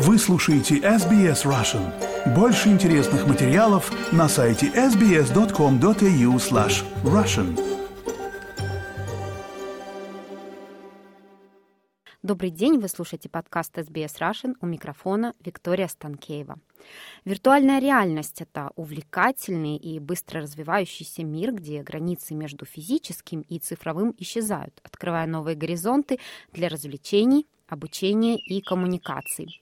Вы слушаете SBS Russian. Больше интересных материалов на сайте sbs.com.au slash russian. Добрый день, вы слушаете подкаст SBS Russian у микрофона Виктория Станкеева. Виртуальная реальность – это увлекательный и быстро развивающийся мир, где границы между физическим и цифровым исчезают, открывая новые горизонты для развлечений, обучения и коммуникаций.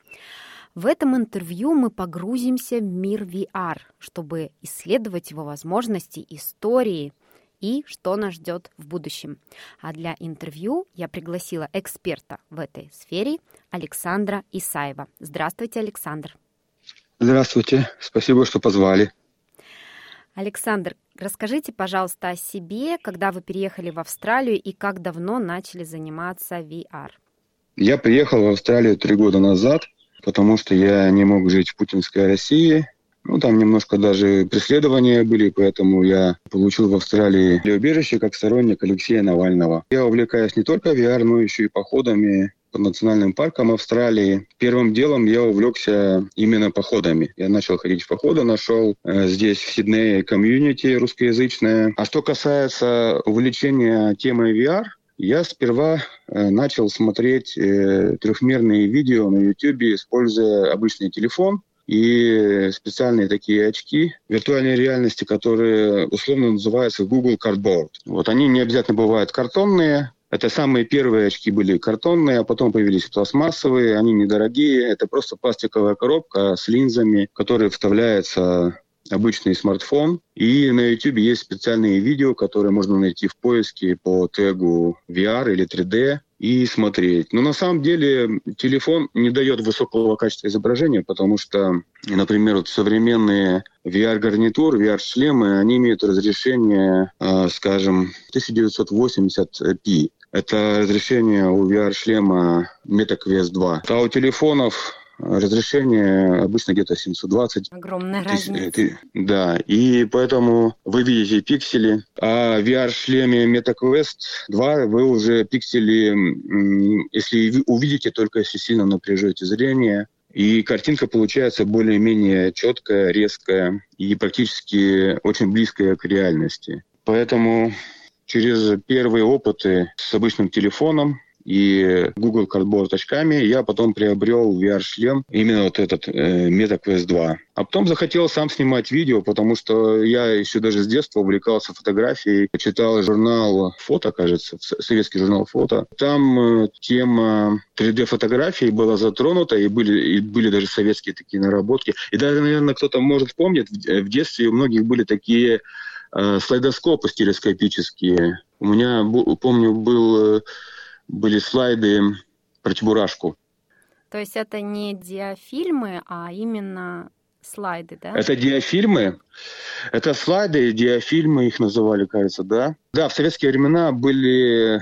В этом интервью мы погрузимся в мир VR, чтобы исследовать его возможности, истории и что нас ждет в будущем. А для интервью я пригласила эксперта в этой сфере Александра Исаева. Здравствуйте, Александр. Здравствуйте, спасибо, что позвали. Александр, расскажите, пожалуйста, о себе, когда вы переехали в Австралию и как давно начали заниматься VR. Я приехал в Австралию три года назад, потому что я не мог жить в путинской России. Ну, там немножко даже преследования были, поэтому я получил в Австралии убежище как сторонник Алексея Навального. Я увлекаюсь не только VR, но еще и походами по национальным паркам Австралии. Первым делом я увлекся именно походами. Я начал ходить в походы, нашел э, здесь в Сиднее комьюнити русскоязычное. А что касается увлечения темой VR, я сперва э, начал смотреть э, трехмерные видео на YouTube, используя обычный телефон и специальные такие очки виртуальной реальности, которые условно называются Google Cardboard. Вот они не обязательно бывают картонные, это самые первые очки были картонные, а потом появились пластмассовые, они недорогие. Это просто пластиковая коробка с линзами, которые вставляются обычный смартфон. И на YouTube есть специальные видео, которые можно найти в поиске по тегу VR или 3D и смотреть. Но на самом деле телефон не дает высокого качества изображения, потому что, например, вот современные VR-гарнитуры, VR-шлемы, они имеют разрешение, э, скажем, 1980p. Это разрешение у VR-шлема MetaQuest 2. А у телефонов Разрешение обычно где-то 720. Огромная разница. Да, и поэтому вы видите пиксели, а в VR-шлеме MetaQuest 2 вы уже пиксели, если увидите, только если сильно напряжете зрение, и картинка получается более-менее четкая, резкая и практически очень близкая к реальности. Поэтому через первые опыты с обычным телефоном и Google Cardboard очками, я потом приобрел VR-шлем, именно вот этот э, MetaQuest 2. А потом захотел сам снимать видео, потому что я еще даже с детства увлекался фотографией, читал журнал «Фото», кажется, советский журнал «Фото». Там э, тема 3D-фотографии была затронута, и были, и были даже советские такие наработки. И даже, наверное, кто-то может помнить, в, в детстве у многих были такие э, слайдоскопы стереоскопические. У меня, помню, был... Э, были слайды про Чебурашку. То есть это не диафильмы, а именно слайды, да? Это диафильмы. Это слайды, диафильмы их называли, кажется, да? Да, в советские времена были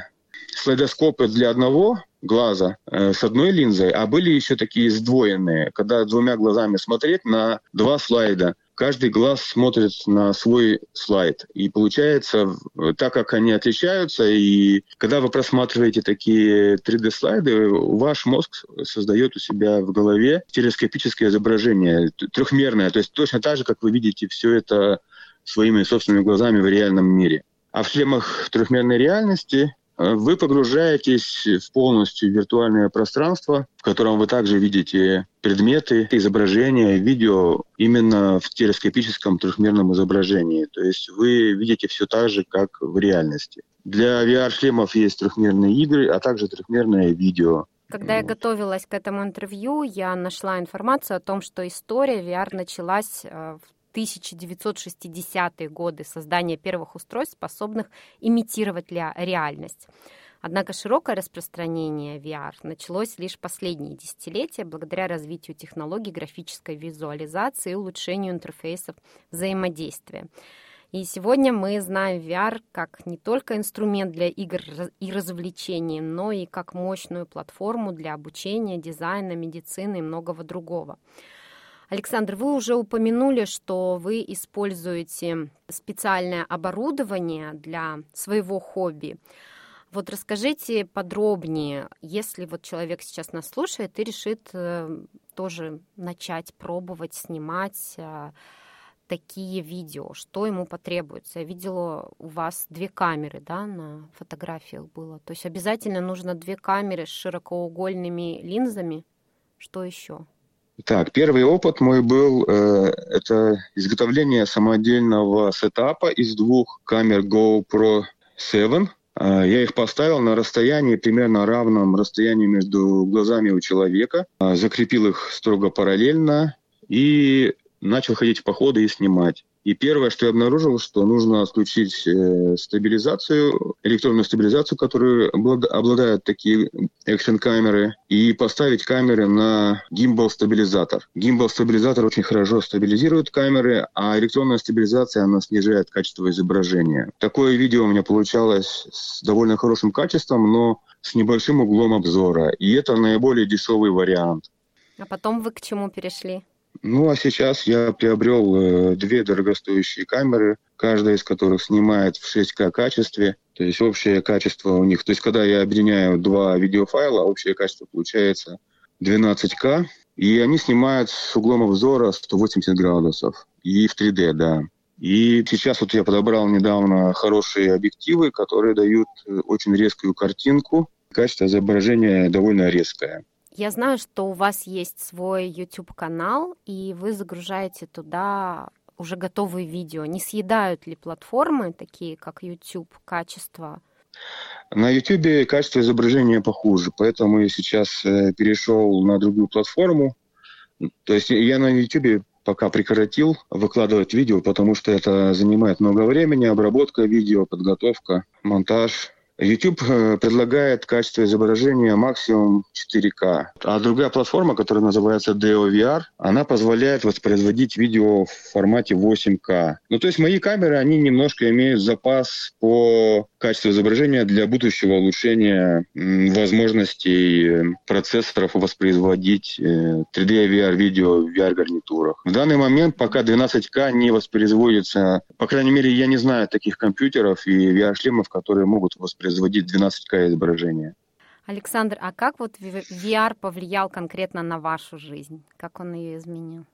слайдоскопы для одного глаза э, с одной линзой, а были еще такие сдвоенные, когда двумя глазами смотреть на два слайда каждый глаз смотрит на свой слайд. И получается, так как они отличаются, и когда вы просматриваете такие 3D-слайды, ваш мозг создает у себя в голове телескопическое изображение, трехмерное, то есть точно так же, как вы видите все это своими собственными глазами в реальном мире. А в шлемах трехмерной реальности вы погружаетесь в полностью виртуальное пространство, в котором вы также видите предметы, изображения, видео именно в телескопическом трехмерном изображении. То есть вы видите все так же, как в реальности. Для VR-шлемов есть трехмерные игры, а также трехмерное видео. Когда я готовилась к этому интервью, я нашла информацию о том, что история VR началась э, в 1960-е годы создания первых устройств, способных имитировать реальность. Однако широкое распространение VR началось лишь последние десятилетия благодаря развитию технологий графической визуализации и улучшению интерфейсов взаимодействия. И сегодня мы знаем VR как не только инструмент для игр и развлечений, но и как мощную платформу для обучения, дизайна, медицины и многого другого. Александр, вы уже упомянули, что вы используете специальное оборудование для своего хобби. Вот расскажите подробнее, если вот человек сейчас нас слушает и решит э, тоже начать пробовать снимать э, такие видео, что ему потребуется? Я видела у вас две камеры, да, на фотографиях было. То есть обязательно нужно две камеры с широкоугольными линзами. Что еще? Так, первый опыт мой был, э, это изготовление самодельного сетапа из двух камер GoPro 7. Э, я их поставил на расстоянии, примерно равном расстоянию между глазами у человека, э, закрепил их строго параллельно и начал ходить в походы и снимать. И первое, что я обнаружил, что нужно отключить э, стабилизацию, электронную стабилизацию, которую обладают такие экшн-камеры, и поставить камеры на гимбал-стабилизатор. Гимбал-стабилизатор очень хорошо стабилизирует камеры, а электронная стабилизация, она снижает качество изображения. Такое видео у меня получалось с довольно хорошим качеством, но с небольшим углом обзора. И это наиболее дешевый вариант. А потом вы к чему перешли? Ну, а сейчас я приобрел э, две дорогостоящие камеры, каждая из которых снимает в 6К качестве. То есть общее качество у них... То есть когда я объединяю два видеофайла, общее качество получается 12К. И они снимают с углом обзора 180 градусов. И в 3D, да. И сейчас вот я подобрал недавно хорошие объективы, которые дают э, очень резкую картинку. Качество изображения довольно резкое. Я знаю, что у вас есть свой YouTube-канал, и вы загружаете туда уже готовые видео. Не съедают ли платформы, такие как YouTube, качество? На YouTube качество изображения похуже, поэтому я сейчас э, перешел на другую платформу. То есть я на YouTube пока прекратил выкладывать видео, потому что это занимает много времени, обработка видео, подготовка, монтаж. YouTube э, предлагает качество изображения максимум 4К. А другая платформа, которая называется DOVR, она позволяет воспроизводить видео в формате 8К. Ну, то есть мои камеры, они немножко имеют запас по качеству изображения для будущего улучшения возможностей процессоров воспроизводить 3D э, VR-видео в VR-гарнитурах. В данный момент пока 12К не воспроизводится, по крайней мере, я не знаю таких компьютеров и VR-шлемов, которые могут воспроизводить производить 12К изображения. Александр, а как вот VR повлиял конкретно на вашу жизнь? Как он ее изменил?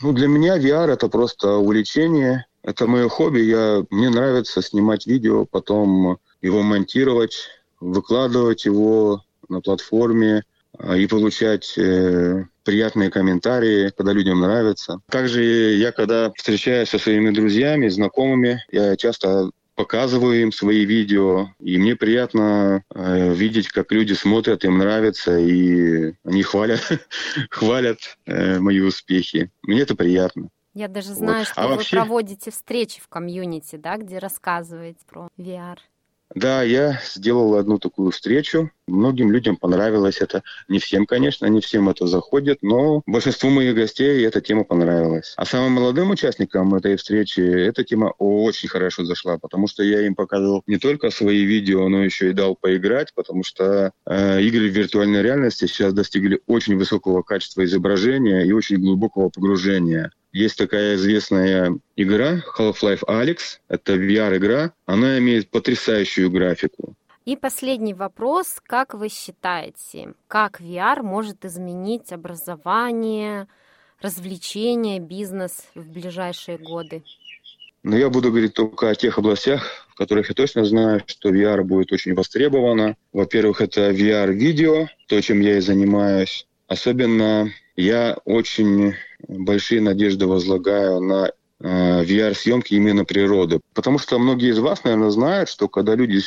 Ну, для меня VR это просто увлечение, это мое хобби. Я, мне нравится снимать видео, потом его монтировать, выкладывать его на платформе а, и получать э, приятные комментарии, когда людям нравится. Также я, когда встречаюсь со своими друзьями, знакомыми, я часто показываю им свои видео, и мне приятно э, видеть, как люди смотрят, им нравится, и они хвалят, хвалят э, мои успехи. Мне это приятно. Я даже знаю, вот. что а вы вообще... проводите встречи в комьюнити, да, где рассказываете про VR. Да, я сделал одну такую встречу. Многим людям понравилось это. Не всем, конечно, не всем это заходит, но большинству моих гостей эта тема понравилась. А самым молодым участникам этой встречи эта тема очень хорошо зашла, потому что я им показывал не только свои видео, но еще и дал поиграть, потому что э, игры в виртуальной реальности сейчас достигли очень высокого качества изображения и очень глубокого погружения. Есть такая известная игра Half-Life Alyx. Это VR-игра. Она имеет потрясающую графику. И последний вопрос. Как вы считаете, как VR может изменить образование, развлечения, бизнес в ближайшие годы? Но я буду говорить только о тех областях, в которых я точно знаю, что VR будет очень востребовано. Во-первых, это VR-видео, то, чем я и занимаюсь. Особенно я очень большие надежды возлагаю на э, VR-съемки именно природы. Потому что многие из вас, наверное, знают, что когда люди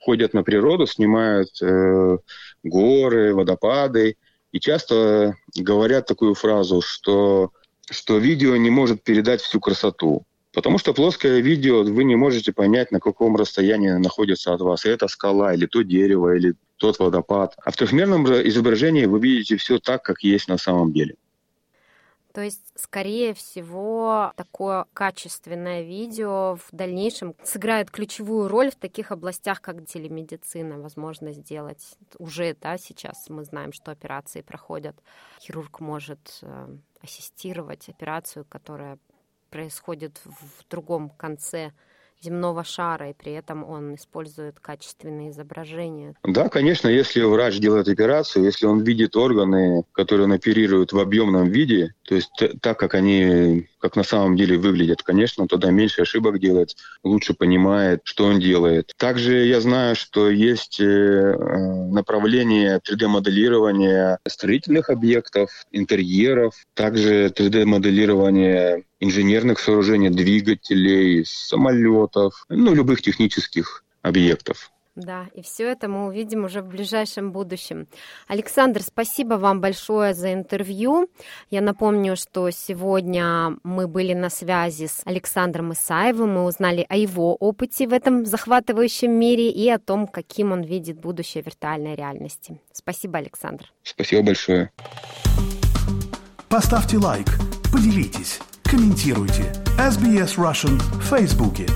ходят на природу, снимают э, горы, водопады, и часто говорят такую фразу, что, что видео не может передать всю красоту. Потому что плоское видео вы не можете понять, на каком расстоянии находится от вас. И это скала, или то дерево, или тот водопад. А в трехмерном изображении вы видите все так, как есть на самом деле. То есть, скорее всего, такое качественное видео в дальнейшем сыграет ключевую роль в таких областях, как телемедицина, возможно сделать. Уже, да, сейчас мы знаем, что операции проходят. Хирург может э, ассистировать операцию, которая происходит в другом конце земного шара, и при этом он использует качественные изображения. Да, конечно, если врач делает операцию, если он видит органы, которые он оперирует в объемном виде, то есть так, как они, как на самом деле выглядят, конечно, тогда меньше ошибок делает, лучше понимает, что он делает. Также я знаю, что есть э, направление 3D-моделирования строительных объектов, интерьеров, также 3D-моделирование инженерных сооружений, двигателей, самолетов, ну, любых технических объектов. Да, и все это мы увидим уже в ближайшем будущем. Александр, спасибо вам большое за интервью. Я напомню, что сегодня мы были на связи с Александром Исаевым, мы узнали о его опыте в этом захватывающем мире и о том, каким он видит будущее виртуальной реальности. Спасибо, Александр. Спасибо большое. Поставьте лайк, поделитесь, комментируйте. SBS Russian в Фейсбуке.